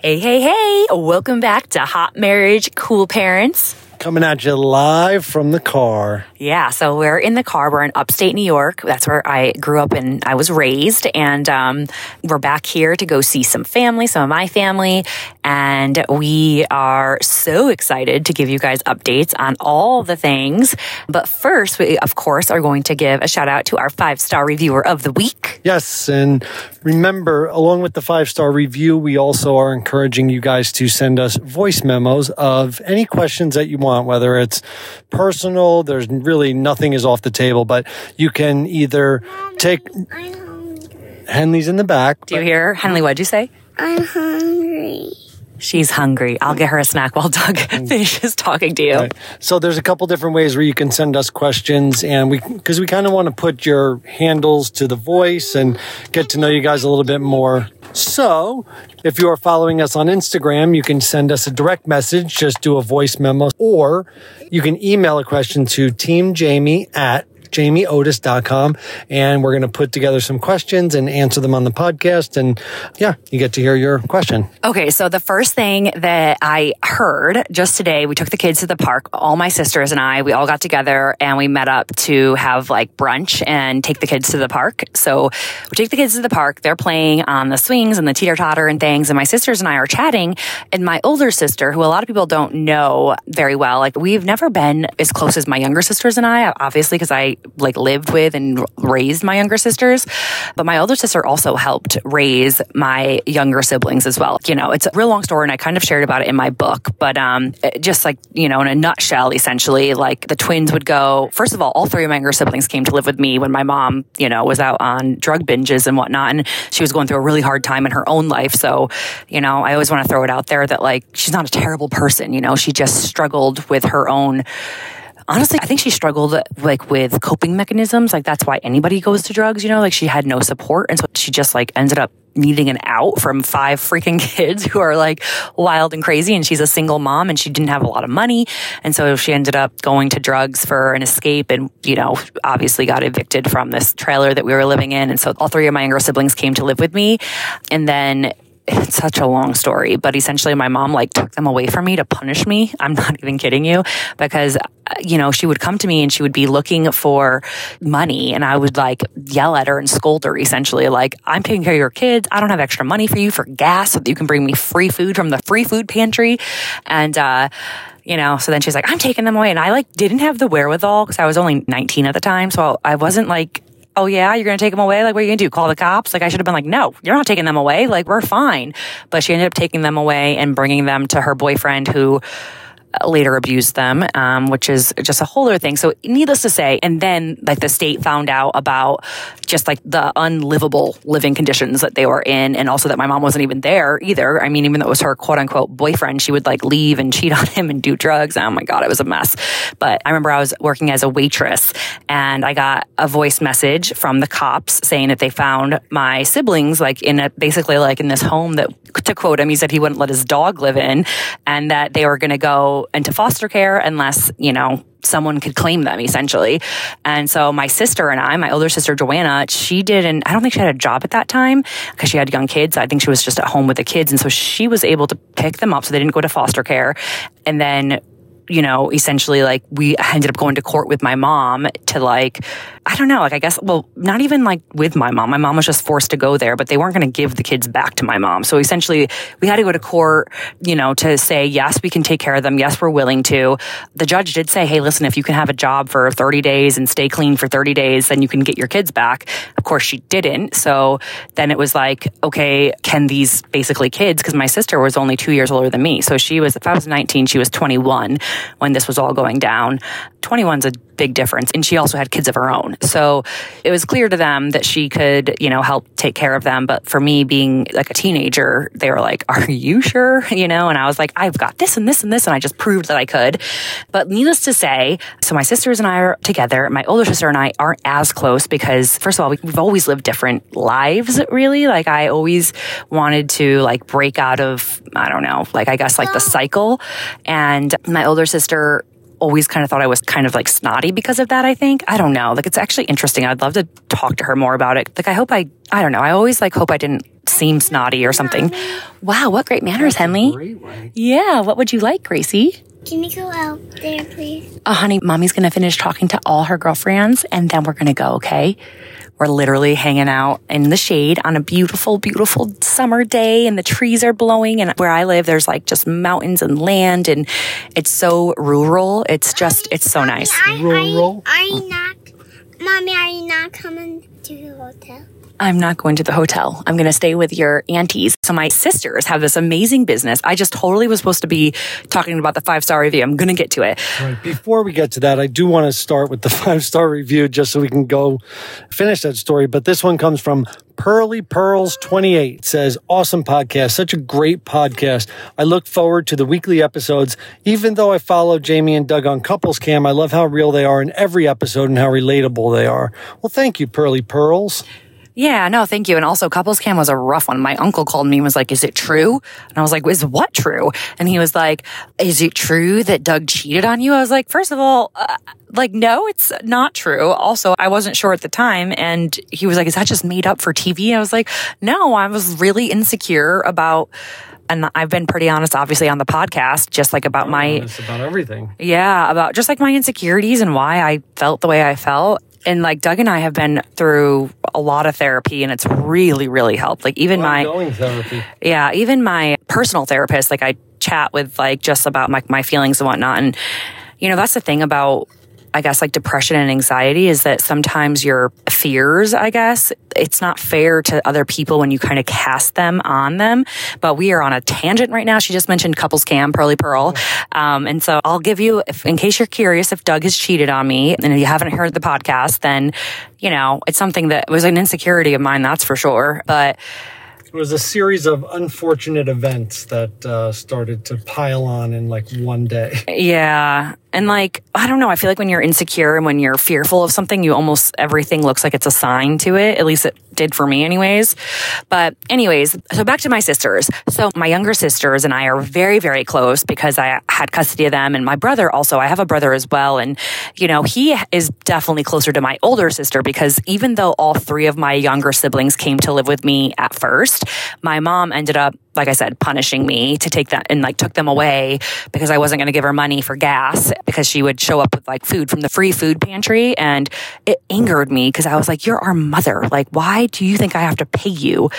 Hey, hey, hey. Welcome back to Hot Marriage Cool Parents. Coming at you live from the car. Yeah, so we're in the car. We're in upstate New York. That's where I grew up and I was raised. And um, we're back here to go see some family, some of my family. And we are so excited to give you guys updates on all the things. But first, we, of course, are going to give a shout out to our five star reviewer of the week. Yes. And remember, along with the five star review, we also are encouraging you guys to send us voice memos of any questions that you want, whether it's personal, there's really nothing is off the table, but you can either take. Henley's in the back. Do you hear? Henley, what'd you say? I'm hungry. She's hungry. I'll get her a snack while Doug finishes talking to you. Right. So there's a couple different ways where you can send us questions, and we because we kind of want to put your handles to the voice and get to know you guys a little bit more. So if you are following us on Instagram, you can send us a direct message, just do a voice memo, or you can email a question to teamjamie at jamieotis.com and we're going to put together some questions and answer them on the podcast and yeah you get to hear your question Okay, so the first thing that I heard just today, we took the kids to the park. All my sisters and I, we all got together and we met up to have like brunch and take the kids to the park. So we take the kids to the park. They're playing on the swings and the teeter totter and things. And my sisters and I are chatting. And my older sister, who a lot of people don't know very well, like we've never been as close as my younger sisters and I, obviously, because I like lived with and raised my younger sisters. But my older sister also helped raise my younger siblings as well. You know, it's a real long story and I kind of shared about it in my book, but um, just like, you know, in a nutshell, essentially, like the twins would go, first of all, all three of my younger siblings came to live with me when my mom, you know, was out on drug binges and whatnot. And she was going through a really hard time in her own life. So, you know, I always want to throw it out there that like she's not a terrible person, you know, she just struggled with her own honestly, I think she struggled like with coping mechanisms. Like that's why anybody goes to drugs, you know, like she had no support. And so she just like ended up needing an out from five freaking kids who are like wild and crazy. And she's a single mom and she didn't have a lot of money. And so she ended up going to drugs for an escape and, you know, obviously got evicted from this trailer that we were living in. And so all three of my younger siblings came to live with me. And then it's such a long story, but essentially my mom like took them away from me to punish me. I'm not even kidding you because, uh, you know, she would come to me and she would be looking for money and I would like yell at her and scold her essentially like, I'm taking care of your kids. I don't have extra money for you for gas so that you can bring me free food from the free food pantry. And, uh, you know, so then she's like, I'm taking them away. And I like didn't have the wherewithal because I was only 19 at the time. So I wasn't like, oh yeah, you're going to take them away? Like, what are you going to do? Call the cops? Like, I should have been like, no, you're not taking them away. Like, we're fine. But she ended up taking them away and bringing them to her boyfriend who later abused them, um, which is just a whole other thing. So, needless to say, and then like the state found out about just like the unlivable living conditions that they were in, and also that my mom wasn't even there either. I mean, even though it was her quote unquote boyfriend, she would like leave and cheat on him and do drugs. Oh my God, it was a mess. But I remember I was working as a waitress and I got a voice message from the cops saying that they found my siblings like in a basically like in this home that to quote him, he said he wouldn't let his dog live in and that they were going to go into foster care unless, you know, someone could claim them essentially. And so my sister and I, my older sister Joanna, she didn't, I don't think she had a job at that time because she had young kids. I think she was just at home with the kids. And so she was able to pick them up so they didn't go to foster care. And then you know, essentially like we ended up going to court with my mom to like, I don't know, like I guess, well, not even like with my mom. My mom was just forced to go there, but they weren't going to give the kids back to my mom. So essentially we had to go to court, you know, to say, yes, we can take care of them. Yes, we're willing to. The judge did say, hey, listen, if you can have a job for 30 days and stay clean for 30 days, then you can get your kids back. Of course, she didn't. So then it was like, okay, can these basically kids, because my sister was only two years older than me. So she was, if I was 19, she was 21 when this was all going down. 21's a big difference. And she also had kids of her own. So it was clear to them that she could, you know, help take care of them. But for me being like a teenager, they were like, are you sure? You know, and I was like, I've got this and this and this. And I just proved that I could. But needless to say, so my sisters and I are together. My older sister and I aren't as close because first of all, we- we've always lived different lives, really. Like I always wanted to like break out of, I don't know, like I guess like the cycle. And my older sister always kind of thought I was kind of like snotty because of that, I think. I don't know. Like it's actually interesting. I'd love to talk to her more about it. Like I hope I I don't know. I always like hope I didn't seem snotty or something. Wow, what great manners, Henley. Yeah, what would you like, Gracie? Can you go out there, please? Oh, honey, mommy's going to finish talking to all her girlfriends and then we're going to go, okay? We're literally hanging out in the shade on a beautiful, beautiful summer day and the trees are blowing. And where I live, there's like just mountains and land and it's so rural. It's just, it's so nice. Are, Rural. Are you, are you not, mommy? Are you not coming to the hotel? I'm not going to the hotel. I'm going to stay with your aunties. So my sisters have this amazing business. I just totally was supposed to be talking about the five star review. I'm going to get to it. Right. Before we get to that, I do want to start with the five star review just so we can go finish that story. But this one comes from Pearly Pearls 28 says, awesome podcast. Such a great podcast. I look forward to the weekly episodes. Even though I follow Jamie and Doug on Couples Cam, I love how real they are in every episode and how relatable they are. Well, thank you, Pearly Pearls. Yeah, no, thank you. And also, couples cam was a rough one. My uncle called me and was like, "Is it true?" And I was like, "Is what true?" And he was like, "Is it true that Doug cheated on you?" I was like, first of all, uh, like, no, it's not true. Also, I wasn't sure at the time, and he was like, "Is that just made up for TV?" I was like, "No, I was really insecure about." And I've been pretty honest, obviously, on the podcast, just like about my about everything. yeah, about just like my insecurities and why I felt the way I felt. And like Doug and I have been through a lot of therapy and it's really, really helped. Like even my, Ongoing therapy. yeah, even my personal therapist, like I chat with like just about my, my feelings and whatnot. And, you know, that's the thing about, I guess, like depression and anxiety is that sometimes your fears, I guess, it's not fair to other people when you kind of cast them on them. But we are on a tangent right now. She just mentioned couples cam, Pearly Pearl. Um, and so I'll give you, if, in case you're curious, if Doug has cheated on me and if you haven't heard the podcast, then, you know, it's something that was an insecurity of mine, that's for sure. But, It was a series of unfortunate events that uh, started to pile on in like one day. Yeah. And like, I don't know. I feel like when you're insecure and when you're fearful of something, you almost everything looks like it's a sign to it. At least it did for me, anyways. But, anyways, so back to my sisters. So, my younger sisters and I are very, very close because I had custody of them. And my brother also, I have a brother as well. And, you know, he is definitely closer to my older sister because even though all three of my younger siblings came to live with me at first, my mom ended up like I said, punishing me to take that and like took them away because I wasn't going to give her money for gas because she would show up with like food from the free food pantry. And it angered me because I was like, you're our mother. Like, why do you think I have to pay you?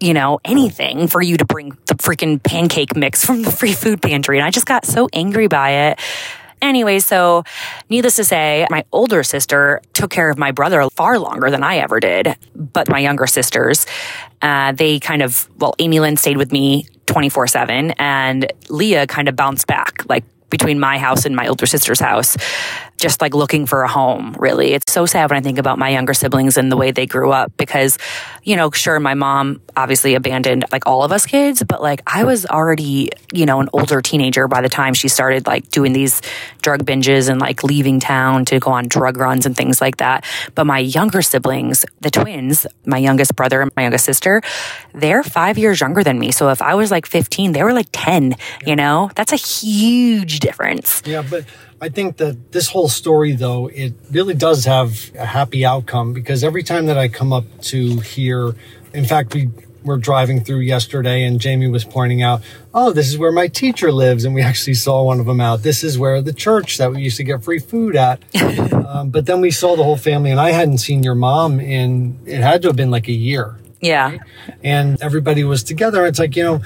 You know, anything for you to bring the freaking pancake mix from the free food pantry. And I just got so angry by it. Anyway, so needless to say, my older sister took care of my brother far longer than I ever did. But my younger sisters, uh, they kind of, well, Amy Lynn stayed with me 24 7, and Leah kind of bounced back, like between my house and my older sister's house, just like looking for a home, really. It's so sad when I think about my younger siblings and the way they grew up because, you know, sure, my mom obviously abandoned like all of us kids, but like I was already, you know, an older teenager by the time she started like doing these drug binges and like leaving town to go on drug runs and things like that. But my younger siblings, the twins, my youngest brother and my youngest sister, they're five years younger than me. So if I was like 15, they were like 10, you know, that's a huge difference. Yeah, but I think that this whole story, though, it really does have a happy outcome because every time that I come up to here, in fact, we were driving through yesterday and Jamie was pointing out, oh, this is where my teacher lives. And we actually saw one of them out. This is where the church that we used to get free food at. um, but then we saw the whole family, and I hadn't seen your mom in, it had to have been like a year Yeah. and everybody was together. It's like, you know,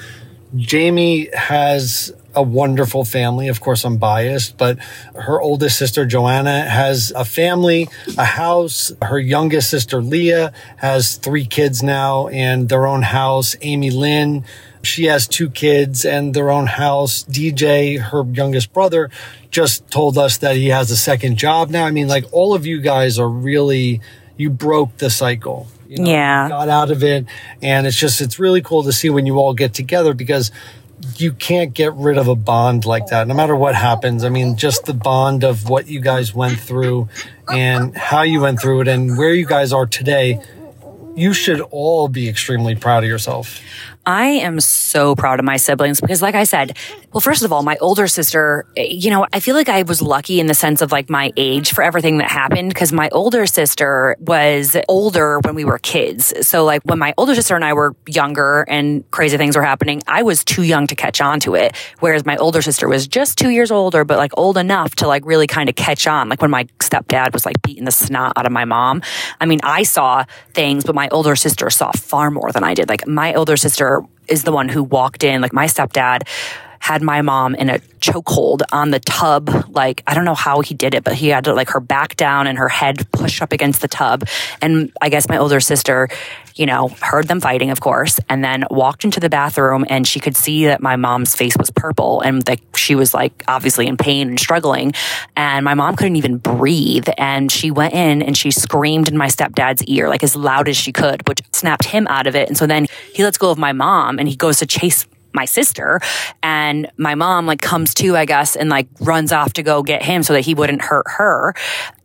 Jamie has a wonderful family. Of course, I'm biased, but her oldest sister, Joanna, has a family, a house. Her youngest sister, Leah, has three kids now and their own house. Amy Lynn, she has two kids and their own house. DJ, her youngest brother, just told us that he has a second job now. I mean, like all of you guys are really, you broke the cycle. You know, Yeah. got out of it. And it's just, it's really cool to see when you all get together because you can't get rid of a bond like that, no matter what happens. I mean, just the bond of what you guys went through and how you went through it and where you guys are today. You should all be extremely proud of yourself. I am so proud of my siblings because, like I said, well, first of all, my older sister, you know, I feel like I was lucky in the sense of like my age for everything that happened because my older sister was older when we were kids. So, like, when my older sister and I were younger and crazy things were happening, I was too young to catch on to it. Whereas my older sister was just two years older, but like old enough to like really kind of catch on. Like when my stepdad was like beating the snot out of my mom. I mean, I saw things, but my older sister saw far more than I did. Like my older sister is the one who walked in, like my stepdad had my mom in a chokehold on the tub. Like, I don't know how he did it, but he had to like her back down and her head pushed up against the tub. And I guess my older sister, you know, heard them fighting, of course, and then walked into the bathroom and she could see that my mom's face was purple and like she was like obviously in pain and struggling. And my mom couldn't even breathe. And she went in and she screamed in my stepdad's ear, like as loud as she could, which snapped him out of it. And so then he lets go of my mom and he goes to chase my sister and my mom like comes to i guess and like runs off to go get him so that he wouldn't hurt her.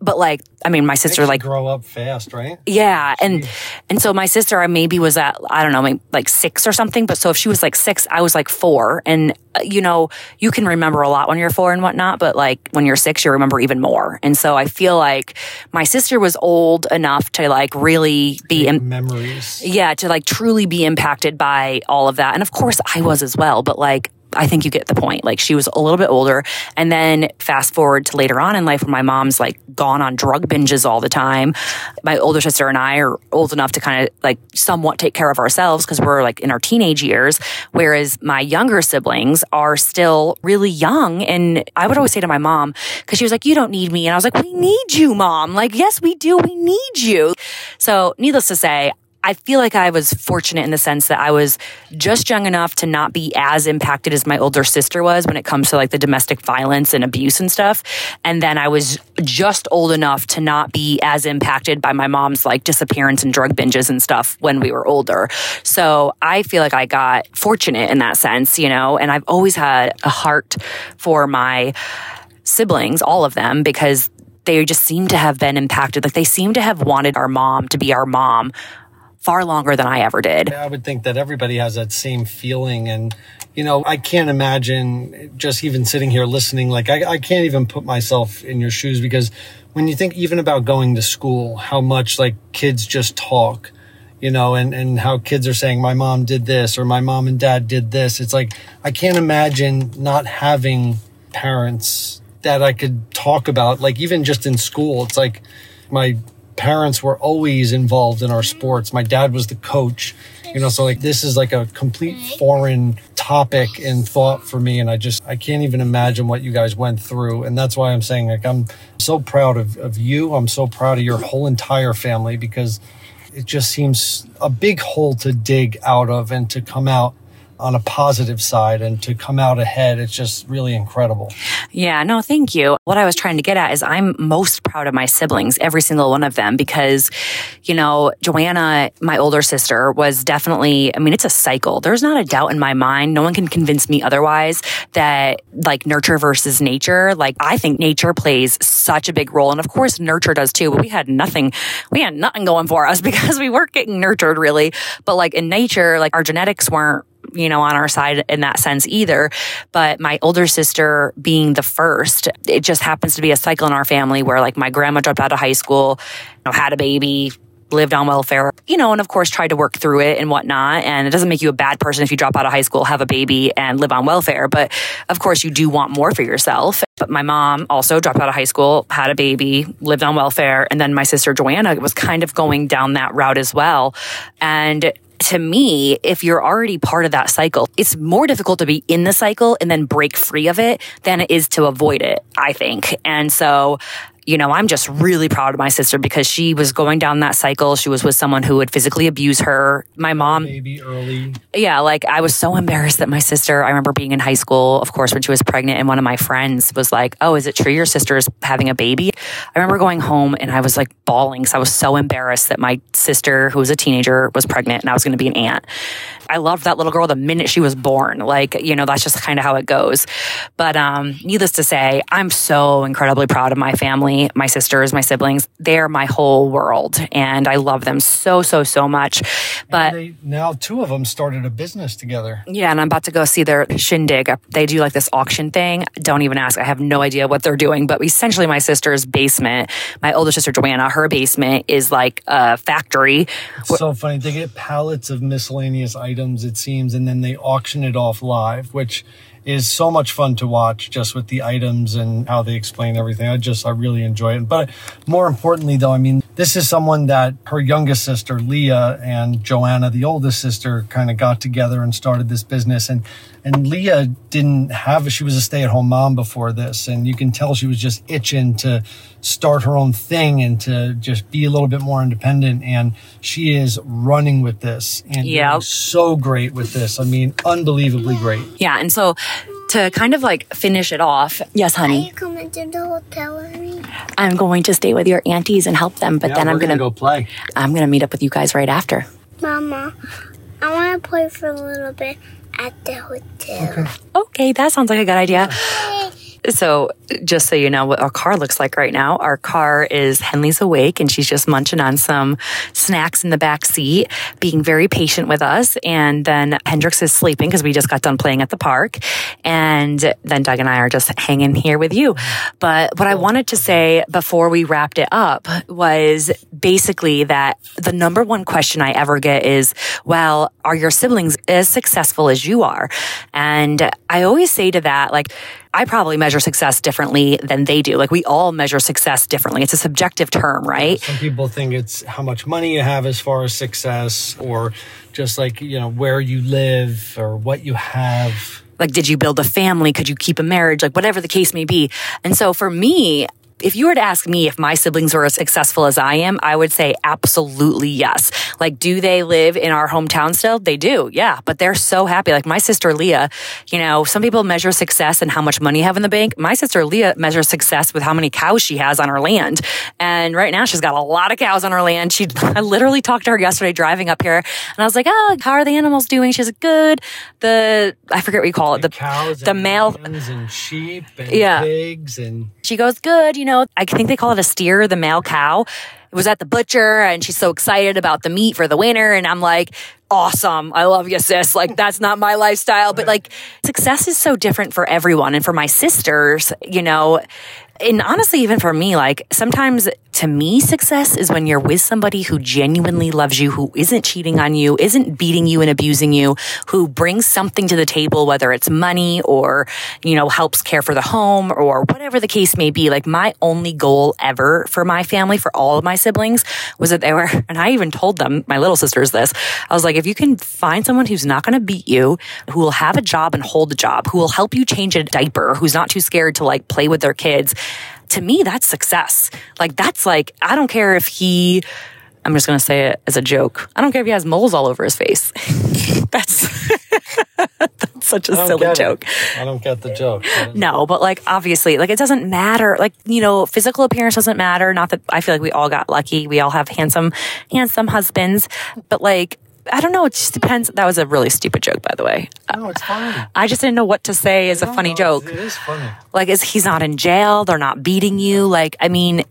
But like i mean my sister like grow up fast right? Yeah and and so my sister I maybe was at i don't know maybe like six or something but so if she was like six i was like four. And uh, you know you can remember a lot when you're four and whatnot but like when you're six you remember even more. And so i feel like my sister was old enough to like really be in memories. yeah to like truly be impacted by all of that. And of course i was as well but like I think you get the point. Like she was a little bit older. And then fast forward to later on in life when my mom's like gone on drug binges all the time. My older sister and I are old enough to kind of like somewhat take care of ourselves because we're like in our teenage years. Whereas my younger siblings are still really young. And I would always say to my mom, because she was like, you don't need me. And I was like, we need you, mom. Like, yes, we do. We need you. So needless to say, I feel like I was fortunate in the sense that I was just young enough to not be as impacted as my older sister was when it comes to like the domestic violence and abuse and stuff. And then I was just old enough to not be as impacted by my mom's like disappearance and drug binges and stuff when we were older. So I feel like I got fortunate in that sense, you know, and I've always had a heart for my siblings, all of them, because they just seem to have been impacted. Like they seem to have wanted our mom to be our mom far longer than I ever did. I would think that everybody has that same feeling. And, you know, I can't imagine just even sitting here listening. Like, I, I can't even put myself in your shoes because when you think even about going to school, how much like kids just talk, you know, and, and how kids are saying, my mom did this or my mom and dad did this. It's like, I can't imagine not having parents that I could talk about, like, even just in school. It's like, my parents were always involved in our sports. My dad was the coach, you know, so like this is like a complete foreign topic and thought for me. And I just, I can't even imagine what you guys went through. And that's why I'm saying like, I'm so proud of, of you. I'm so proud of your whole entire family because it just seems a big hole to dig out of and to come out on a positive side and to come out ahead it's just really incredible. Yeah no thank you. What i was trying to get at is i'm most proud of my siblings every single one of them because you know joanna my older sister was definitely i mean it's a cycle. There's not a doubt in my mind. No one can convince me otherwise that like nurture versus nature. Like i think nature plays such a big role and of course nurture does too but we had nothing we had nothing going for us because we weren't getting nurtured really. But like in nature like our genetics weren't you know, on our side in that sense either. But my older sister being the first, it just happens to be a cycle in our family where like my grandma dropped out of high school, you know, had a baby, lived on welfare, you know, and of course tried to work through it and whatnot. And it doesn't make you a bad person if you drop out of high school, have a baby, and live on welfare. But of course, you do want more for yourself. But my mom also dropped out of high school, had a baby, lived on welfare. And then my sister Joanna was kind of going down that route as well. And to me, if you're already part of that cycle, it's more difficult to be in the cycle and then break free of it than it is to avoid it, I think. And so you know, I'm just really proud of my sister because she was going down that cycle. She was with someone who would physically abuse her. My mom, maybe early. Yeah, like I was so embarrassed that my sister, I remember being in high school, of course, when she was pregnant, and one of my friends was like, Oh, is it true your sister is having a baby? I remember going home and I was like bawling because I was so embarrassed that my sister, who was a teenager, was pregnant and I was going to be an aunt. I loved that little girl the minute she was born. Like, you know, that's just kind of how it goes. But um, needless to say, I'm so incredibly proud of my family family, my sisters, my siblings, they're my whole world. And I love them so, so, so much. But they, now two of them started a business together. Yeah, and I'm about to go see their shindig. They do like this auction thing. Don't even ask. I have no idea what they're doing, but essentially my sister's basement, my older sister Joanna, her basement is like a factory. It's so funny. They get pallets of miscellaneous items, it seems, and then they auction it off live, which is so much fun to watch just with the items and how they explain everything. I just, I really enjoy it. But more importantly, though, I mean, this is someone that her youngest sister, Leah, and Joanna, the oldest sister, kind of got together and started this business. And, and Leah didn't have, she was a stay at home mom before this. And you can tell she was just itching to start her own thing and to just be a little bit more independent. And she is running with this and yeah. so great with this. I mean, unbelievably great. Yeah. And so to kind of like finish it off. Yes, honey. Are honey. you coming to the hotel with me? I'm going to stay with your aunties and help them, but Yeah, then I'm we're gonna, go play. I'm gonna meet up with you guys right after. Mama, I want to play for a little bit at the hotel. Okay, that sounds like a good idea. So, just so you know what our car looks like right now, our car is Henley's awake and she's just munching on some snacks in the back seat, being very patient with us. And then Hendrix is sleeping because we just got done playing at the park. And then Doug and I are just hanging here with you. But what I wanted to say before we wrapped it up was basically that the number one question I ever get is, well, are your siblings as successful as you are? And I always say to that, like, I probably measure success differently than they do. Like we all measure success differently. It's a subjective term, right? Some people think it's how much money you have as far as success, or just like, you know, where you live or what you have. Like, did you build a family? Could you keep a marriage? Like, whatever the case may be. And so for me, if you were to ask me if my siblings were as successful as I am, I would say absolutely yes. Like, do they live in our hometown still? They do, yeah. But they're so happy. Like my sister Leah, you know, some people measure success and how much money you have in the bank. My sister Leah measures success with how many cows she has on her land. And right now she's got a lot of cows on her land. She, I literally talked to her yesterday driving up here and I was like, oh, how are the animals doing? She's like, good. The, I forget what you call it. The, cows, the male, and sheep and Yeah. pigs and she goes, good. You know, I think they call it a steer, the male cow. It was at the butcher and she's so excited about the meat for the winter. And I'm like, awesome. I love you, sis. Like, that's not my lifestyle. But like, success is so different for everyone. And for my sisters, you know, and honestly, even for me, like sometimes to me, success is when you're with somebody who genuinely loves you, who isn't cheating on you, isn't beating you and abusing you, who brings something to the table, whether it's money or, you know, helps care for the home or whatever the case may be. Like my only goal ever for my family, for all of my siblings was that they were, and I even told them, my little sisters this, I was like, if you can find someone who's not going to beat you, who will have a job and hold a job, who will help you change a diaper, who's not too scared to like play with their kids, to me, that's success. Like, that's like, I don't care if he, I'm just going to say it as a joke. I don't care if he has moles all over his face. that's, that's such a silly get it. joke. I don't get the joke. No, but like obviously, like it doesn't matter. Like, you know, physical appearance doesn't matter. Not that I feel like we all got lucky. We all have handsome, handsome husbands. But like, I don't know. It just depends. That was a really stupid joke, by the way. No, it's fine. I just didn't know what to say as a funny No, joke. It is funny. Like, is he's not in jail? They're not beating you. Like, I mean,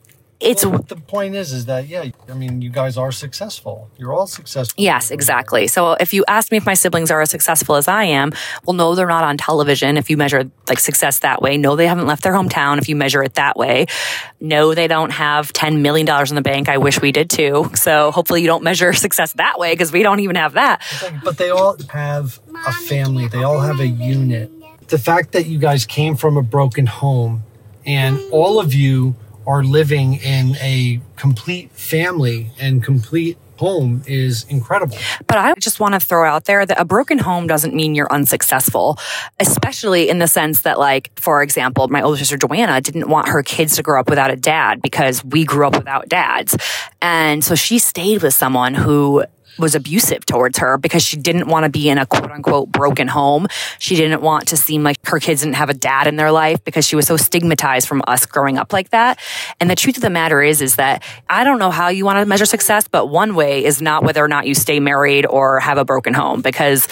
it's Well, the point is, is that yeah, I mean, you guys are successful. You're all successful. Yes, exactly. So if you ask me if my siblings are as successful as I am, well, no, they're not on television. If you measure like success that way, no, they haven't left their hometown. If you measure it that way, no, they don't have $10 million in the bank. I wish we did too. So hopefully you don't measure success that way because we don't even have that. Like- but they all have a family. They all have a unit. The fact that you guys came from a broken home and all of you are living in a complete family and complete home is incredible. But I just want to throw out there that a broken home doesn't mean you're unsuccessful, especially in the sense that, like, for example, my older sister Joanna didn't want her kids to grow up without a dad because we grew up without dads. And so she stayed with someone who was abusive towards her because she didn't want to be in a quote unquote broken home. She didn't want to seem like her kids didn't have a dad in their life because she was so stigmatized from us growing up like that. And the truth of the matter is, is that I don't know how you want to measure success, but one way is not whether or not you stay married or have a broken home because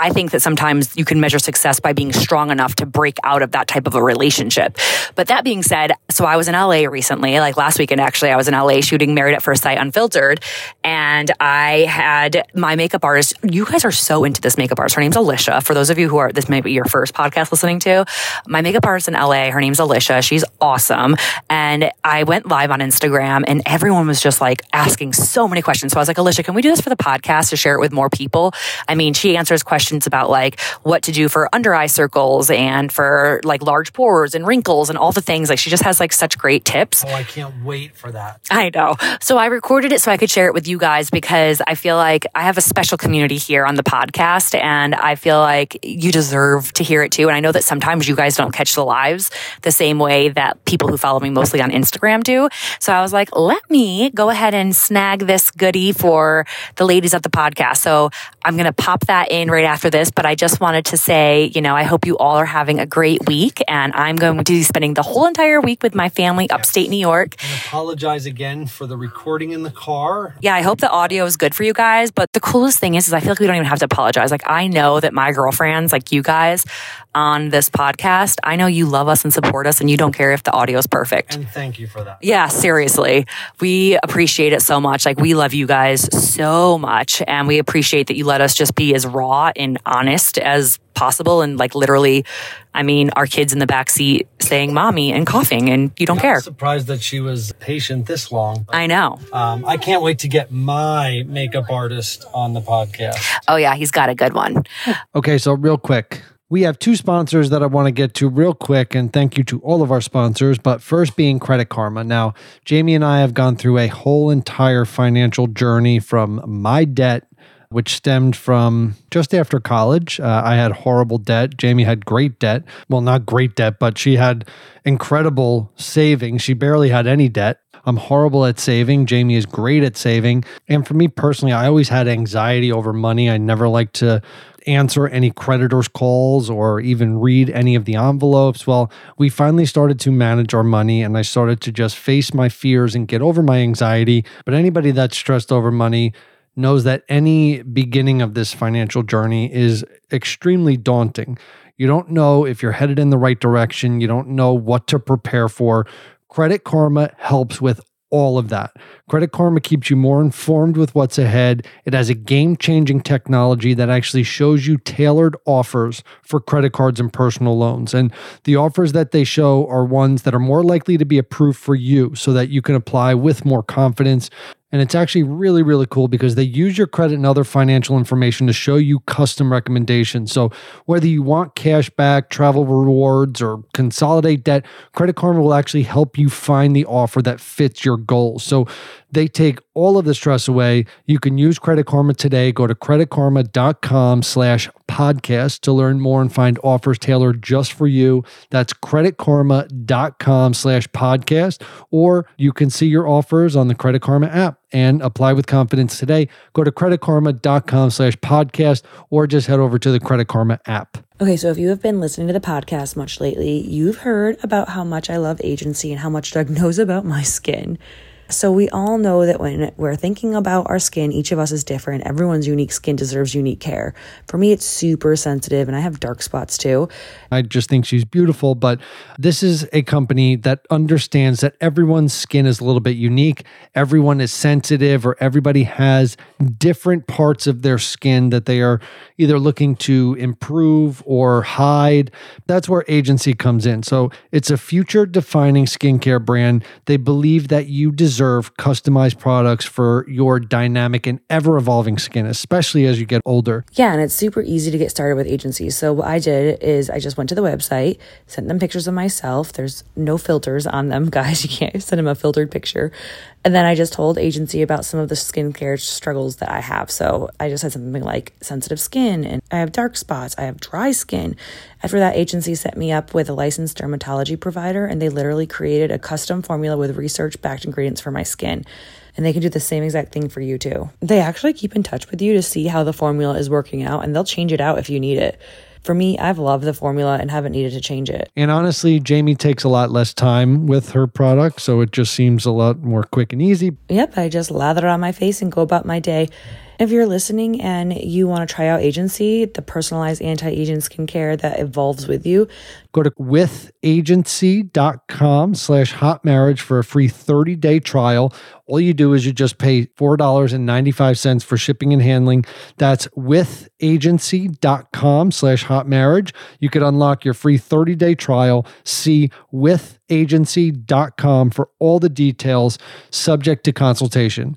I think that sometimes you can measure success by being strong enough to break out of that type of a relationship. But that being said, so I was in LA recently, like last weekend actually, I was in LA shooting Married at First Sight Unfiltered. And I had my makeup artist. You guys are so into this makeup artist. Her name's Alicia. For those of you who are, this may be your first podcast listening to, my makeup artist in LA, her name's Alicia. She's awesome. And I went live on Instagram and everyone was just like asking so many questions. So I was like, Alicia, can we do this for the podcast to share it with more people? I mean, she answers questions questions about like what to do for under eye circles and for like large pores and wrinkles and all the things. Like she just has like such great tips. Oh, I can't wait for that. I know. So I recorded it so I could share it with you guys because I feel like I have a special community here on the podcast and I feel like you deserve to hear it too. And I know that sometimes you guys don't catch the lives the same way that people who follow me mostly on Instagram do. So I was like, let me go ahead and snag this goodie for the ladies at the podcast. So I'm going to pop that in right after this, but I just wanted to say, you know, I hope you all are having a great week. And I'm going to be spending the whole entire week with my family upstate New York. And apologize again for the recording in the car. Yeah, I hope the audio is good for you guys. But the coolest thing is, is I feel like we don't even have to apologize. Like, I know that my girlfriends, like you guys on this podcast, I know you love us and support us, and you don't care if the audio is perfect. And thank you for that. Yeah, seriously. We appreciate it so much. Like, we love you guys so much. And we appreciate that you let us just be as raw and honest as possible and like literally i mean our kids in the back seat saying mommy and coughing and you don't I'm care surprised that she was patient this long i know um, i can't wait to get my makeup artist on the podcast oh yeah he's got a good one okay so real quick we have two sponsors that I want to get to real quick, and thank you to all of our sponsors. But first, being Credit Karma. Now, Jamie and I have gone through a whole entire financial journey from my debt which stemmed from just after college. Uh, I had horrible debt. Jamie had great debt. Well, not great debt, but she had incredible savings. She barely had any debt. I'm horrible at saving. Jamie is great at saving. And for me personally, I always had anxiety over money. I never liked to answer any creditors' calls or even read any of the envelopes. Well, we finally started to manage our money and I started to just face my fears and get over my anxiety. But anybody that's stressed over money, knows that any beginning of this financial journey is extremely daunting. You don't know if you're headed in the right direction, you don't know what to prepare for. Credit Karma helps with all of that. Credit Karma keeps you more informed with what's ahead. It has a game changing technology that actually shows you tailored offers for credit cards and personal loans. And the offers that they show are ones that are more likely to be approved for you so that you can apply with more confidence. And it's actually really, really cool because they use your credit and other financial information to show you custom recommendations. So, whether you want cash back, travel rewards, or consolidate debt, Credit Karma will actually help you find the offer that fits your goals. So, they take all of the stress away. You can use Credit Karma today. Go to creditkarma.com slash podcast to learn more and find offers tailored just for you. That's creditkarma.com slash podcast. Or you can see your offers on the Credit Karma app and apply with confidence today. Go to creditkarma.com slash podcast or just head over to the Credit Karma app. Okay, so if you have been listening to the podcast much lately, you've heard about how much I love agency and how much Doug knows about my skin. So we all know that when we're thinking about our skin, each of us is different. Everyone's unique skin deserves unique care. For me, it's super sensitive and I have dark spots too. I just think she's beautiful, but this is a company that understands that everyone's skin is a little bit unique. Everyone is sensitive or everybody has different parts of their skin that they are either looking to improve or hide. That's where agency comes in. So it's a future defining skincare brand. They believe that you deserve customized products for your dynamic and ever evolving skin, especially as you get older. Yeah, and it's super easy to get started with agencies. So, what I did is I just went to the website, sent them pictures of myself. There's no filters on them, guys. You can't send them a filtered picture. And then I just told agency about some of the skincare struggles that I have. So I just said something like sensitive skin and I have dark spots, I have dry skin. After that, agency set me up with a licensed dermatology provider and they literally created a custom formula with research backed ingredients for my skin. And they can do the same exact thing for you too. They actually keep in touch with you to see how the formula is working out and they'll change it out if you need it. For me, I've loved the formula and haven't needed to change it. And honestly, Jamie takes a lot less time with her product, so it just seems a lot more quick and easy. Yep, I just lather on my face and go about my day. If you're listening and you want to try out Agency, the personalized anti-aging skincare that evolves with you, go to withagency.com slash hot marriage for a free 30-day trial. All you do is you just pay $4.95 for shipping and handling. That's withagency.com slash hot marriage. You could unlock your free 30-day trial. See withagency.com for all the details subject to consultation.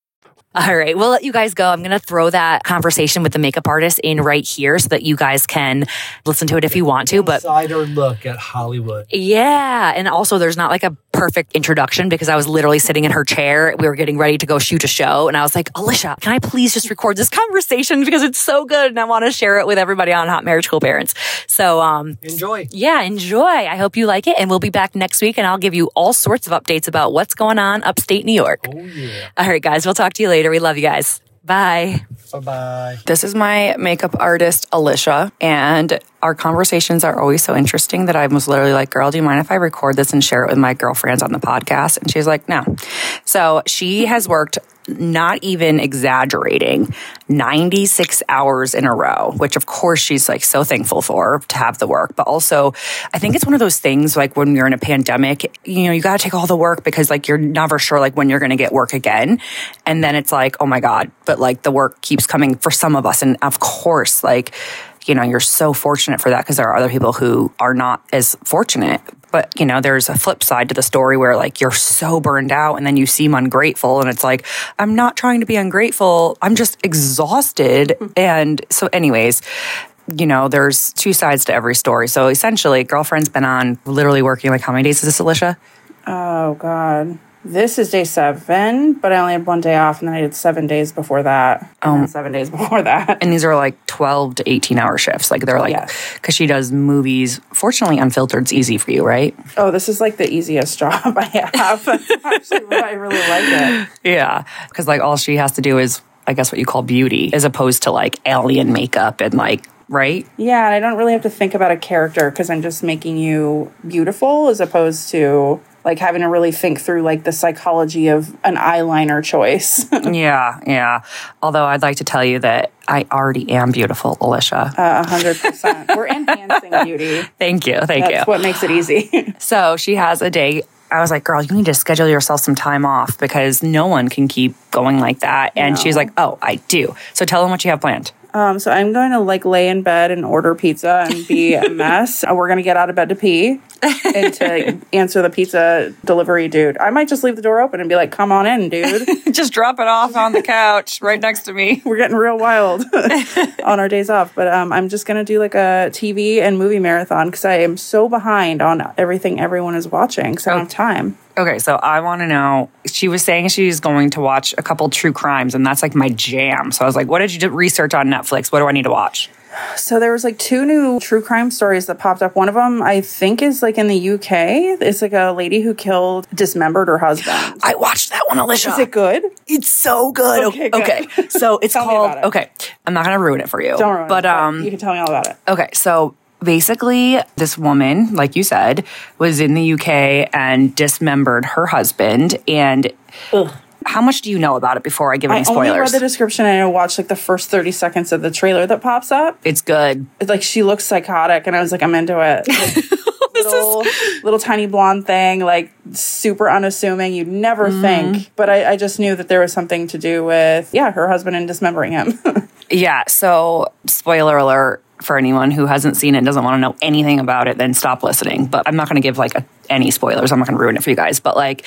All right, we'll let you guys go. I'm going to throw that conversation with the makeup artist in right here so that you guys can listen to it if you want to. But Insider look at Hollywood. yeah, and also there's not like a perfect introduction because I was literally sitting in her chair. We were getting ready to go shoot a show, and I was like, Alicia, can I please just record this conversation because it's so good and I want to share it with everybody on Hot Marriage Cool Parents. So, um, Enjoy. yeah, enjoy. I hope you like it, and we'll be back next week, and I'll give you all sorts of updates about what's going on upstate New York. Oh, yeah. All right, guys, we'll talk to you later. We love you guys. Bye. Bye-bye. This is my makeup artist, Alicia, and our conversations are always so interesting that I was literally like, girl, do you mind if I record this and share it with my girlfriends on the podcast? And she's like, no. So she has worked, not even exaggerating, 96 hours in a row, which of course she's like so thankful for to have the work. But also, I think it's one of those things like when you're in a pandemic, you know, you got to take all the work because like you're never sure like when you're going to get work again. And then it's like, oh my God, but like the work keeps coming for some of us. And of course, like, you know, you're so fortunate for that because there are other people who are not as fortunate. But, you know, there's a flip side to the story where like you're so burned out and then you seem ungrateful. And it's like, I'm not trying to be ungrateful. I'm just exhausted. and so, anyways, you know, there's two sides to every story. So essentially, girlfriend's been on literally working like how many days is this, Alicia? Oh God. This is day seven, but I only had one day off, and then I did seven days before that, um, and then seven days before that. And these are like 12 to 18 hour shifts. Like they're like, Yes. because she does movies. Fortunately, unfiltered's easy for you, right? Oh, this is like the easiest job I have. Actually I really like it. Yeah. Because like all she has to do is, I guess, what you call beauty, as opposed to like alien makeup and like, right? Yeah, and I don't really have to think about a character because I'm just making you beautiful, as opposed to like having to really think through like the psychology of an eyeliner choice. Yeah. Yeah. Although I'd like to tell you that I already am beautiful, Alicia. A hundred percent. We're enhancing beauty. thank you. Thank That's you. That's what makes it easy. So she has a day. I was like, girl, you need to schedule yourself some time off because no one can keep going like that. And she's like, oh, I do. So tell them what you have planned. Um, so I'm going to like lay in bed and order pizza and be a mess. Uh, We're going to get out of bed to pee and to answer the pizza delivery dude. I might just leave the door open and be like, "Come on in, dude. Just drop it off on the couch right next to me. We're getting real wild on our days off." But um, I'm just going to do like a TV and movie marathon because I am so behind on everything everyone is watching. So I don't have time. Okay, so I want to know. She was saying she's going to watch a couple true crimes, and that's like my jam. So I was like, "What did you do research on Netflix? What do I need to watch?" So there was like two new true crime stories that popped up. One of them I think is like in the UK. It's like a lady who killed dismembered her husband. I watched that one, Alicia. Is it good? It's so good. Okay, good. Okay. So it's called, it. okay. I'm not going to ruin it for you. Don't ruin But, it, um, you can tell me all about it. Okay, so basically, this woman, like you said, was in the UK and dismembered her husband. And how much do you know about it before I give any spoilers? I only read the description and I watched like the first 30 seconds of the trailer that pops up. it's good. It's like she looks psychotic and I was like, I'm into it. Like, little, little tiny blonde thing, like super unassuming. You'd never Mm-hmm. think. But I, I just knew that there was something to do with, yeah, her husband and dismembering him. Yeah. So, spoiler alert for anyone who hasn't seen it and doesn't want to know anything about it, then stop listening. But I'm not going to give like a, any spoilers. I'm not going to ruin it for you guys. But like,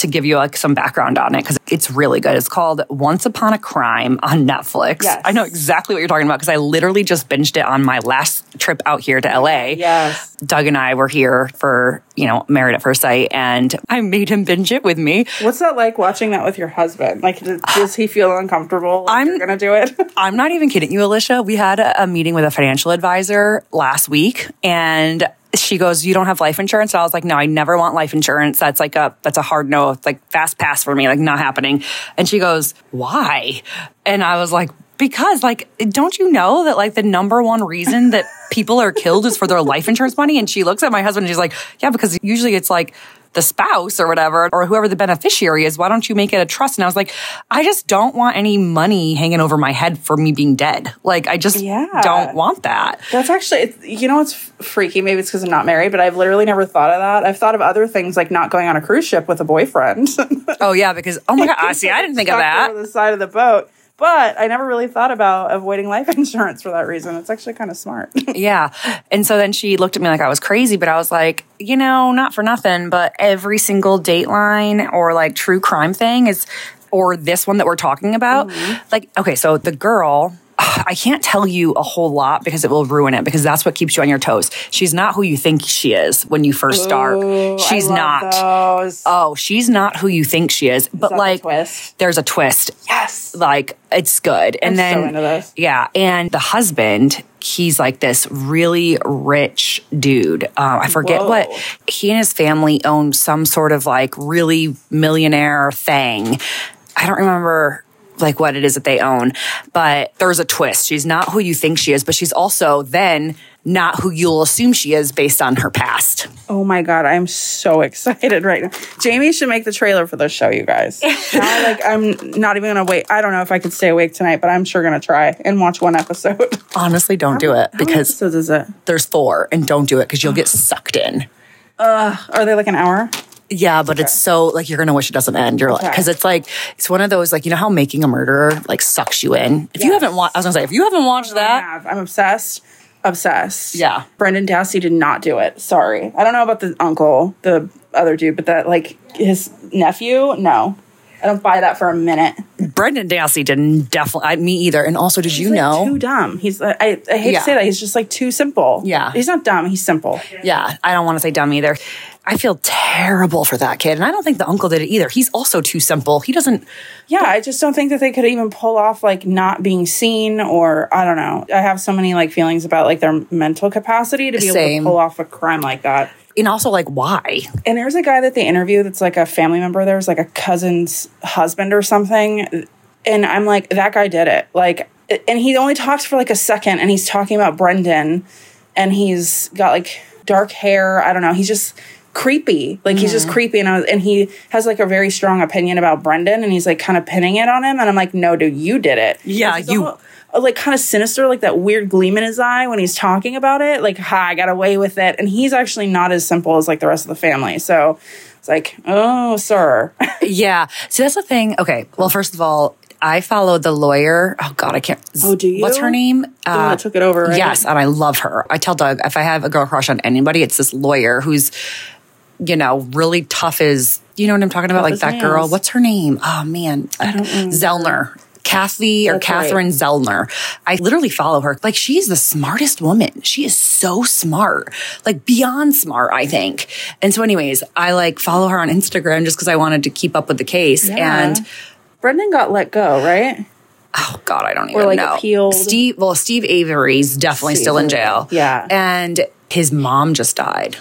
to give you like some background on it because it's really good. It's called Once Upon a Crime on Netflix. Yes. I know exactly what you're talking about because I literally just binged it on my last trip out here to LA. yes. Doug and I were here for, you know, Married at First Sight and I made him binge it with me. What's that like watching that with your husband? Like, does, does he feel uncomfortable? Like I'm- going to do it? I'm not even kidding you, Alicia. We had a, a meeting with a financial advisor last week and she goes, You don't have life insurance? And I was like, No, I never want life insurance. That's like a that's a hard no, it's like fast pass for me, like not happening. And she goes, Why? And I was like, because like don't you know that like the number one reason that people are killed is for their life insurance money and she looks at my husband and she's like yeah because usually it's like the spouse or whatever or whoever the beneficiary is why don't you make it a trust and i was like i just don't want any money hanging over my head for me being dead like i just Yeah. don't want that That's actually, it's, you know, it's freaky. Maybe it's because I'm not married, but I've literally never thought of that. I've thought of other things like not going on a cruise ship with a boyfriend. oh yeah because oh my god I see i didn't think of that Over the side of the boat. But I never really thought about avoiding life insurance for that reason. It's actually kind of smart. Yeah. And so then she looked at me like I was crazy, but I was like, you know, not for nothing, but every single Dateline or like true crime thing is, or this one that we're talking about, mm-hmm. like, okay, so the girl, I can't tell you a whole lot because it will ruin it because that's what keeps you on your toes. She's not who you think she is when you first start. Ooh, She's not. Those. Oh, she's not who you think she is. But the like, there's a twist. yes. Like it's good. And I'm then so yeah, and the husband, he's like this really rich dude. Uh, I forget Whoa. what he and his family own some sort of like really millionaire thing. I don't remember like what it is that they own, but there's a twist. She's not who you think she is, but she's also then not who you'll assume she is based on her past. Oh my god, I'm so excited right now. Jamie should make the trailer for this show, you guys. now, like I'm not even gonna wait. I don't know if I could stay awake tonight, but I'm sure gonna try and watch one episode. Honestly, don't do it because it? there's four and don't do it because you'll get sucked in. Are they like an hour? Yeah, but it's so like you're gonna wish it doesn't end. You're like Okay. because it's like it's one of those like you know how making a murderer like sucks you in. If you haven't watched, I was gonna say if you haven't watched that. I'm obsessed. Obsessed. Yeah. Brendan Dassey did not do it. Sorry. I don't know about the uncle, the other dude, but that like his nephew, no. I don't buy that for a minute. Brendan Dassey didn't definitely me either. And also, did you know He's, like, know? too dumb. He's uh, I, I hate Yeah. to say that. He's just like too simple. Yeah. He's not dumb. He's simple. yeah, I don't want to say dumb either. I feel terrible for that kid, and I don't think the uncle did it either. He's also too simple. He doesn't. Yeah, I just don't think that they could even pull off like not being seen or I don't know. I have so many like feelings about like their mental capacity to be Same. able to pull off a crime like that. And also, like, why? And there's a guy that they interview that's like a family member. There's like a cousin's husband or something. And I'm like, that guy did it. Like, and he only talks for like a second and he's talking about Brendan and he's got like dark hair. I don't know. He's just creepy. Like, he's just mm-hmm. creepy. And, I was, and he has like a very strong opinion about Brendan and he's like kind of pinning it on him. And I'm like, no, dude, you did it. Yeah, you- all- like kind of sinister, like that weird gleam in his eye when he's talking about it. Like, ha, I got away with it. And he's actually not as simple as like the rest of the family. So it's like, oh, sir. Yeah. See, that's the thing. Okay. Well, first of all, I followed the lawyer. Oh God, I can't. Oh, do you? What's her name? Uh, took it over, right? Yes, and I love her. I tell Doug if I have a girl crush on anybody, it's this lawyer who's, you know, really tough as you know what I'm talking about. Tough like that girl. What's her name? Oh man, I don't know. Zellner. Kathy or That's right. Catherine Zellner. I literally follow her. Like she's the smartest woman. She is so smart, like beyond smart, I think. And so, anyways, I like follow her on Instagram just because I wanted to keep up with the case. And Brendan got let go, right? oh god, I don't even like, know. appealed. Steve, well, Steve Avery's definitely Steve still in jail. yeah. and his mom just died.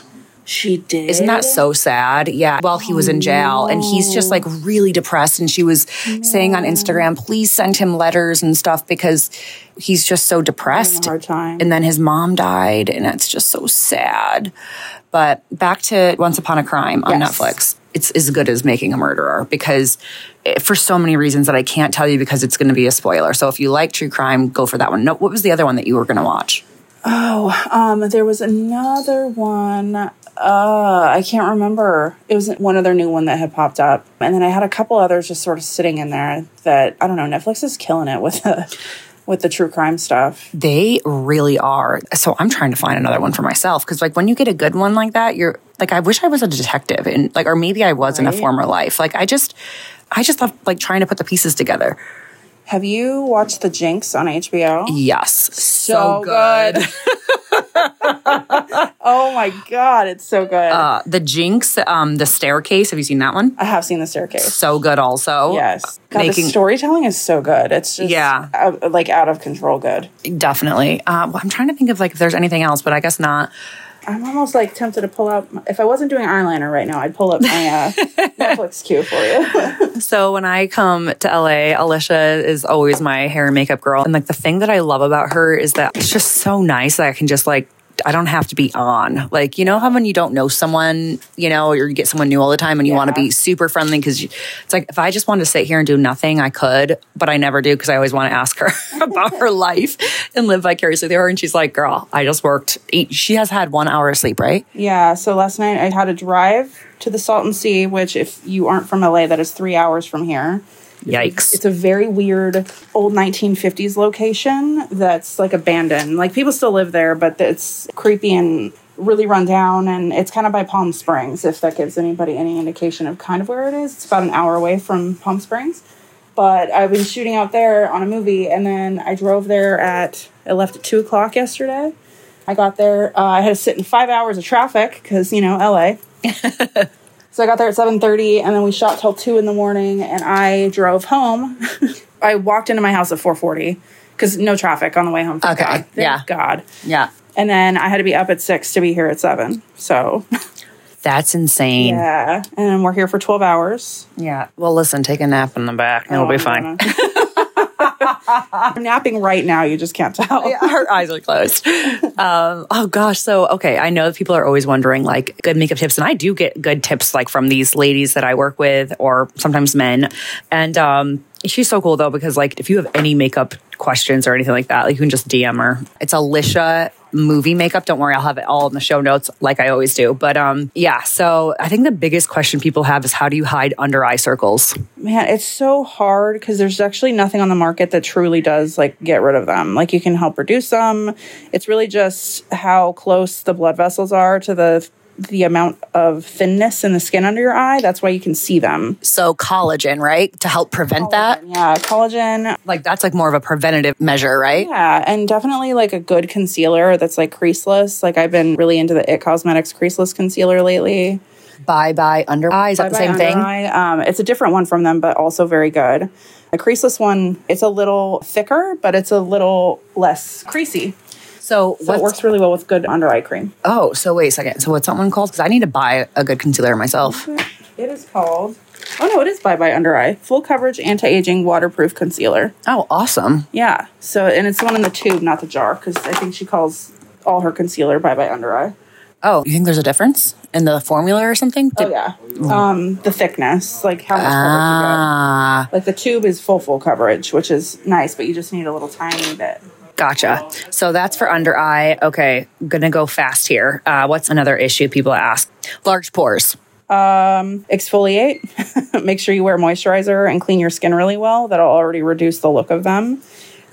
She did. Isn't that so sad? Yeah. While he was in jail and he's just like really depressed. And she was saying on Instagram, please send him letters and stuff because he's just so depressed. hard time. And then his mom died and it's just so sad. But back to Once Upon a Crime on Yes. Netflix. It's as good as Making a Murderer because eh, for so many reasons that I can't tell you because it's going to be a spoiler. So if you like true crime, go for that one. No, what was the other one that you were going to watch? Oh, um, there was another one. Uh, I can't remember. It was one other new one that had popped up, and then I had a couple others just sort of sitting in there. That I don't know. Netflix is killing it with the with the true crime stuff. They really are. So I'm trying to find another one for myself because, like, when you get a good one like that, you're like, I wish I was a detective, and like, or maybe I was in a former life. Like, I just, I just love like trying to put the pieces together. Have you watched The Jinx on HBO? Yes, So good. oh my god, it's so good. Uh, the Jinx, um, the staircase. Have you seen that one? I have seen The Staircase. So good, also. Yes, God, Making- the storytelling is so good. It's just Yeah. out, like out of control good. Definitely. Uh, well, I'm trying to think of like if there's anything else, but I guess not. I'm almost like tempted to pull out. If I wasn't doing eyeliner right now, I'd pull up my uh, Netflix queue for you. So when I come to LA, Alicia is always my hair and makeup girl. And like the thing that I love about her is that it's just so nice that I can just like I don't have to be on. Like, you know how when you don't know someone, you know, or you get someone new all the time and you want to be super friendly because it's like if I just wanted to sit here and do nothing, I could, but I never do because I always want to ask her about her life and live vicariously through her. And she's like, girl, I just worked. Eight. She has had one hour of sleep, right? yeah. So last night I had a drive to the Salton Sea, which if you aren't from LA, that is three hours from here. Yikes. It's a very weird old 1950s location that's like abandoned. Like people still live there, but it's creepy and really run down. And it's kind of by Palm Springs, if that gives anybody any indication of kind of where it is. It's about an hour away from Palm Springs. But I've been shooting out there on a movie, and then I drove there at, I left at two o'clock yesterday. I got there, uh, I had to sit in five hours of traffic because, you know, LA. So I got there at 7:30 and then we shot till 2 in the morning and I drove home. I walked into my house at 4:40 cuz no traffic on the way home. Okay, God. Thank yeah. God. Yeah. And then I had to be up at 6 to be here at 7. So, That's insane. yeah. And we're here for 12 hours. Yeah. Well, listen, take a nap in the back. It'll be Oh, fine. I'm napping right now, you just can't tell. Her eyes are closed. Um, oh gosh. So, okay. I know people are always wondering like good makeup tips and I do get good tips like from these ladies that I work with or sometimes men. And, um, she's so cool though, because like if you have any makeup questions or anything like that, like you can just DM her. It's Alicia movie makeup. Don't worry. I'll have it all in the show notes like I always do. But, um, yeah. So I think the biggest question people have is how do you hide under eye circles? Man, it's so hard because there's actually nothing on the market that truly does like get rid of them. Like you can help reduce them. It's really just how close the blood vessels are to the the amount of thinness in the skin under your eye. That's why you can see them. So collagen, right? To help prevent that. Yeah, collagen. Like that's like more of a preventative measure, right? Yeah, and definitely like a good concealer that's like creaseless. Like I've been really into the It Cosmetics creaseless concealer lately. Bye bye under eye. Is that the same thing? Um, it's a different one from them, but also very good. The creaseless one, it's a little thicker, but it's a little less creasy. So, So it works really well with good under eye cream. Oh, so wait a second. So what's that one called? Because I need to buy a good concealer myself. It is called. Oh no, it is Bye Bye Under Eye. Full coverage, anti aging, waterproof concealer. Oh, awesome. Yeah. So and it's the one in the tube, not the jar, because I think she calls all her concealer Bye Bye Under Eye. Oh, you think there's a difference in the formula or something? Oh yeah. Um, the thickness, like how much coverage Ah, you get. Like the tube is full full coverage, which is nice, but you just need a little tiny bit. Gotcha. So that's for under eye. Okay, gonna go fast here. Uh, what's another issue people ask? Large pores. exfoliate. Make sure you wear moisturizer and clean your skin really well. That'll already reduce the look of them.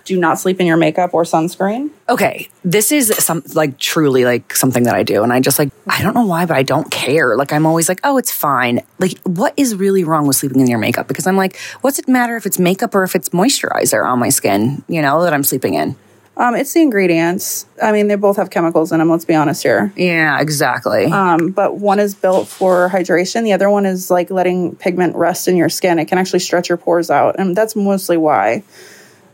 Do not sleep in your makeup or sunscreen. Okay, this is some like truly like something that I do, and I just like I don't know why, but I don't care. Like I'm always like, oh, it's fine. Like, what is really wrong with sleeping in your makeup? Because I'm like, what's it matter if it's makeup or if it's moisturizer on my skin? You know that I'm sleeping in. Um, it's the ingredients. I mean, they both have chemicals in them. Let's be honest here. Yeah, exactly. Um, but one is built for hydration. The other one is like letting pigment rest in your skin. It can actually stretch your pores out, and that's mostly why.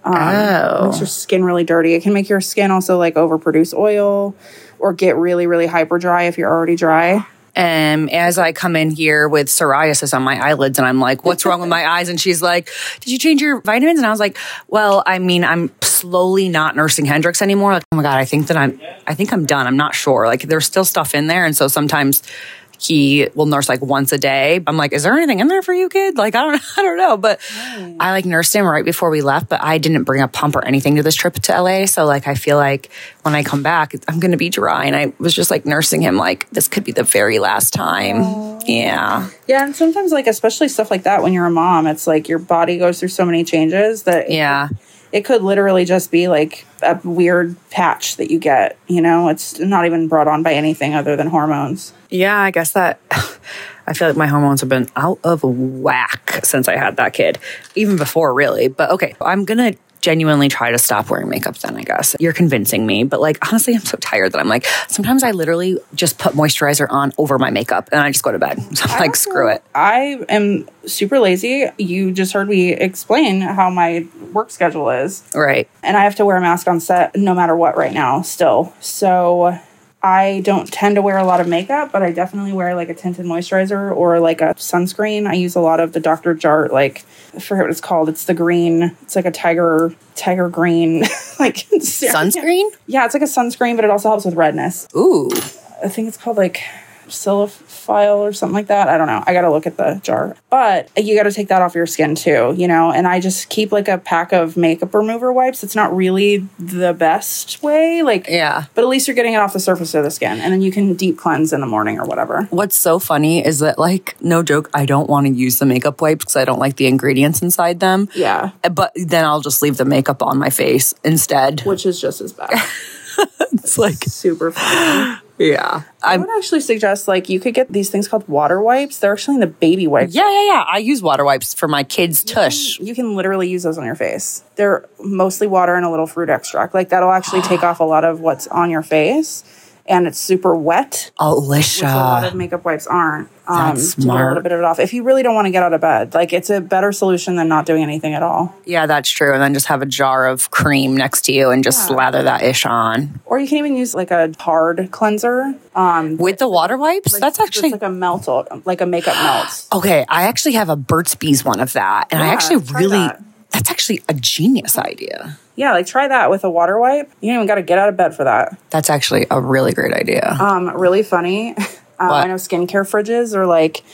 Um, It makes your skin really dirty. It can make your skin also like overproduce oil, or get really, really hyper dry if you're already dry. Um, as I come in here with psoriasis on my eyelids, and I'm like, "What's wrong with my eyes?" And she's like, "Did you change your vitamins?" And I was like, "Well, I mean, I'm slowly not nursing Hendrix anymore. Like, oh my god, I think that I'm, I think I'm done. I'm not sure. Like, there's still stuff in there, and so sometimes." He will nurse like once a day. I'm like, is there anything in there for you, kid? Like, I don't, I don't know. But I like nursed him right before we left, but I didn't bring a pump or anything to this trip to LA. So like, I feel like when I come back, I'm going to be dry. And I was just like nursing him like, this could be the very last time. Yeah. Yeah, and sometimes like especially stuff like that when you're a mom, it's like your body goes through so many changes that Yeah. it could literally just be like a weird patch that you get, you know? It's not even brought on by anything other than hormones. Yeah, I guess that I feel like my hormones have been out of whack since I had that kid, even before really. But okay, I'm gonna genuinely try to stop wearing makeup then, I guess. You're convincing me, but like honestly, I'm so tired that I'm like, sometimes I literally just put moisturizer on over my makeup and I just go to bed. So I'm like, screw it. I am super lazy. You just heard me explain how my work schedule is. Right. and I have to wear a mask on set no matter what right now still. So I don't tend to wear a lot of makeup, but I definitely wear like a tinted moisturizer or like a sunscreen. I use a lot of the Dr. Jart, like I forget what it's called. It's the green. It's like a tiger tiger green like Sunscreen? Yeah, it's like a sunscreen, but it also helps with redness. Ooh. I think it's called like Silifile or something like that. I don't know. I got to look at the jar. But you got to take that off your skin too, you know? And I just keep like a pack of makeup remover wipes. It's not really the best way, like, Yeah. but at least you're getting it off the surface of the skin. And then you can deep cleanse in the morning or whatever. What's so funny is that, like, no joke, I don't want to use the makeup wipes because I don't like the ingredients inside them. Yeah. But then I'll just leave the makeup on my face instead. Which is just as bad. It's like, Super fun. yeah. I I'm, would actually suggest like you could get these things called water wipes. They're actually in the baby wipes. yeah, yeah, yeah. I use water wipes for my kids' tush. You can literally use those on your face. They're mostly water and a little fruit extract. Like that'll actually take off a lot of what's on your face. And it's super wet, which a lot of makeup wipes aren't. Um, That's to get a little bit of it off. If you really don't want to get out of bed, like it's a better solution than not doing anything at all. Yeah, that's true. And then just have a jar of cream next to you and just slather that ish on. Or you can even use like a hard cleanser. Um, With the water wipes? that's it's actually. like a melt, like a makeup melt. Okay, I actually have a Burt's Bees one of that. And I actually really. that. That's actually a genius idea. Yeah, like try that with a water wipe. You don't even got to get out of bed for that. That's actually a really great idea. Um, really funny. Um, I know skincare fridges are like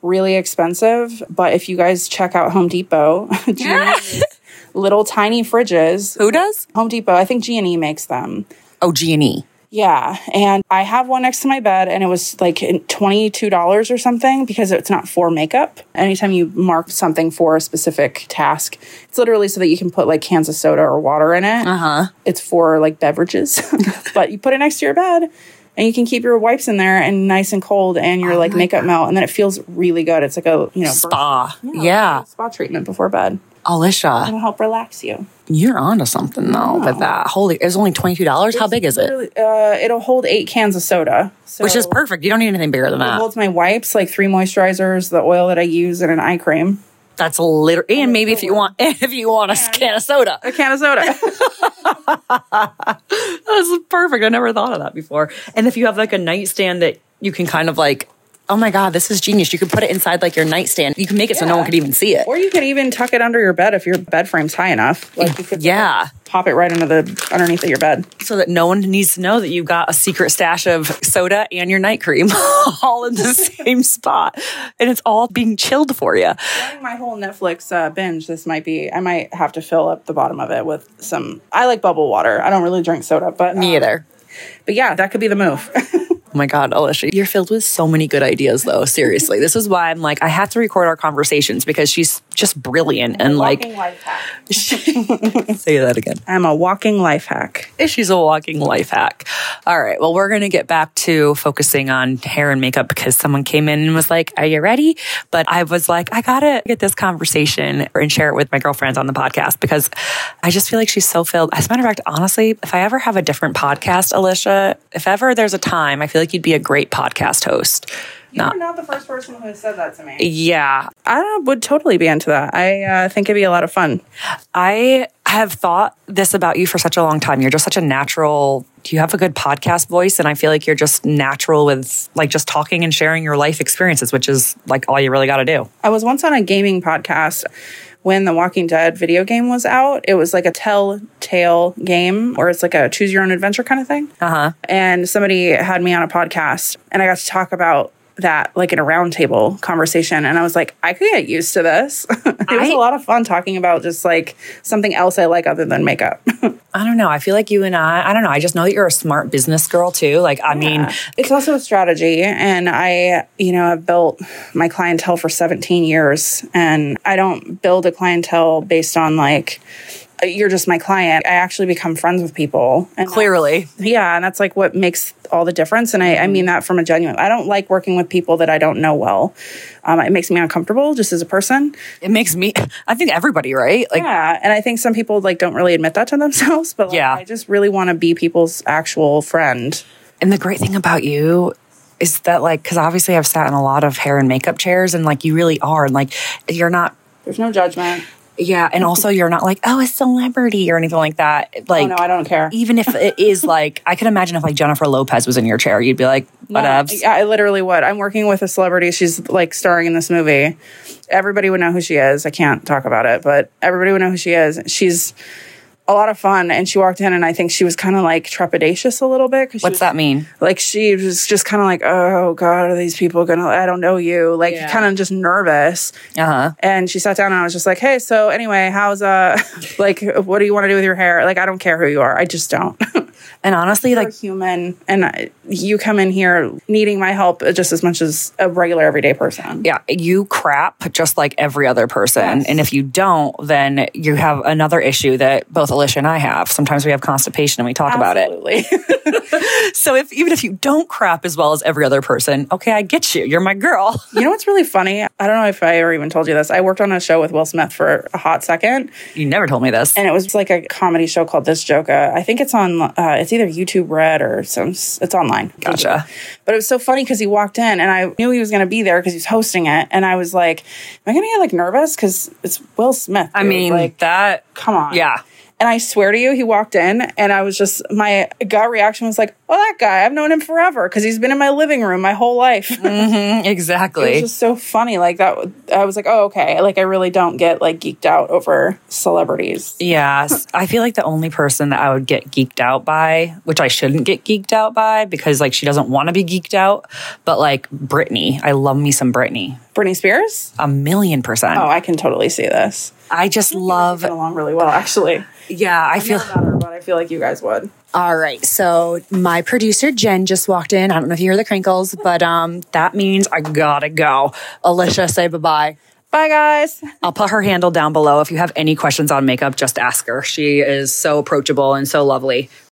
really expensive, but if you guys check out Home Depot, little tiny fridges. Who does? Home Depot, I think G&E makes them. Oh, G and E. Yeah, and I have one next to my bed, and it was like twenty-two dollars or something because it's not for makeup. Anytime you mark something for a specific task, it's literally so that you can put like cans of soda or water in it. Uh huh. It's for like beverages, but you put it next to your bed. And you can keep your wipes in there and nice and cold, and your like makeup melt, and then it feels really good. It's like a you know Spa. birth- Yeah. spa treatment before bed. Alicia, It'll help relax you. You're onto something though with that. Holy, it's only twenty two dollars. How big is it? Uh, it'll hold eight cans of soda, so Which is perfect. You don't need anything bigger than that. It holds my wipes, like three moisturizers, the oil that I use, and an eye cream. That's literally, and maybe if you want, if you want a can of soda, A can of soda. that's perfect. I never thought of that before. And if you have like a nightstand that you can kind of like, oh my god, this is genius. You can put it inside like your nightstand. You can make it so no one could even see it. or you can even tuck it under your bed if your bed frame's high enough. Like you could Yeah. pop it right into the underneath of your bed. so that no one needs to know that you've got a secret stash of soda and your night cream all in the same spot. And it's all being chilled for you. During my whole Netflix uh, binge, this might be. I might have to fill up the bottom of it with some. I like bubble water. I don't really drink soda, but Me um, either. But yeah, that could be the move. Oh my God, Alicia, you're filled with so many good ideas, though. Seriously. This is why I'm like, I have to record our conversations because she's just brilliant and like, walking life hack. say that again. I'm a walking life hack. She's a walking life hack. All right. Well, we're going to get back to focusing on hair and makeup because someone came in and was like, Are you ready? But I was like, I got to get this conversation and share it with my girlfriends on the podcast because I just feel like she's so filled. As a matter of fact, honestly, if I ever have a different podcast, Alicia, if ever there's a time, I feel like you'd be a great podcast host. You're Not, not the first person who has said that to me. yeah. I would totally be into that. I uh, think it'd be a lot of fun. I have thought this about you for such a long time. You're just such a natural, you have a good podcast voice. And I feel like you're just natural with like just talking and sharing your life experiences, which is like all you really got to do. I was once on a gaming podcast when the Walking Dead video game was out. It was like a telltale game or it's like a choose your own adventure kind of thing. Uh huh. And somebody had me on a podcast and I got to talk about that like in a roundtable conversation and I was like I could get used to this. it was I- a lot of fun talking about just like something else I like other than makeup. I don't know. I feel like you and I, I don't know. I just know that you're a smart business girl too. Like, I mean, it's also a strategy and i you know i've built my clientele for 17 years and i don't build a clientele based on like you're just my client i actually become friends with people and clearly. yeah and that's like what makes all the difference and I, I mean that from a genuine i don't like working with people that i don't know well um, it makes me uncomfortable just as a person It makes me, I think everybody, right? Like, yeah and i think some people like don't really admit that to themselves but like, Yeah. i just really want to be people's actual friend And the great thing about you is that, like, because obviously I've sat in a lot of hair and makeup chairs, and like, you really are. And like, you're not, there's no judgment yeah. And also, you're not like, oh, a celebrity or anything like that. Oh, like, oh no i don't care even if it is like, I can imagine if like Jennifer Lopez was in your chair, you'd be like, No, whatevs. Yeah, I literally would. I'm working with a celebrity. She's like starring in this movie. Everybody would know who she is. I can't talk about it, but everybody would know who she is. She's a lot of fun. And she walked in, and I think she was kind of like trepidatious a little bit. 'cause she What's was- that mean? Like she was just kind of like, oh God, are these people gonna? I don't know you. Like Yeah. kind of just nervous. Uh huh. And she sat down, and I was just like, hey, so anyway, how's uh, like, what do you want to do with your hair? Like, I don't care who you are. I just don't. And honestly, You're like, human, and I- you come in here needing my help just as much as a regular everyday person. yeah, you crap just like every other person. Yes. And if you don't, then you have another issue that both Alicia and I have. Sometimes we have constipation and we talk about it. So if even if you don't crap as well as every other person, okay, I get you. You're my girl. you know what's really funny? I don't know if I ever even told you this. I worked on a show with Will Smith for a hot second, You never told me this. and it was like a comedy show called This Joker. I think it's on. Uh, it's either YouTube Red or some. It's online. Gotcha. But it was so funny because he walked in, and I knew he was going to be there because he's hosting it, and I was like, "Am I going to get like nervous because it's Will Smith?" I mean, like, that come on, Yeah. And I swear to you, he walked in and I was just, my gut reaction was like, oh, that guy, I've known him forever because he's been in my living room my whole life. Mm, it exactly. was just so funny. Like that, I was like, oh, okay. Like I really don't get like geeked out over celebrities. Yeah. I feel like the only person that I would get geeked out by, which I shouldn't get geeked out by because like she doesn't want to be geeked out, but like Britney. I love me some Britney. Britney Spears? A million percent. Oh, I can totally see this. I just love along really well, actually. Yeah, I feel Not her, but I feel like you guys would. All right. So my producer Jen just walked in. I don't know if you hear the crinkles, but um that means I gotta go. Alicia, say bye-bye. Bye, guys. I'll put her handle down below. If you have any questions on makeup, just ask her. She is so approachable and so lovely.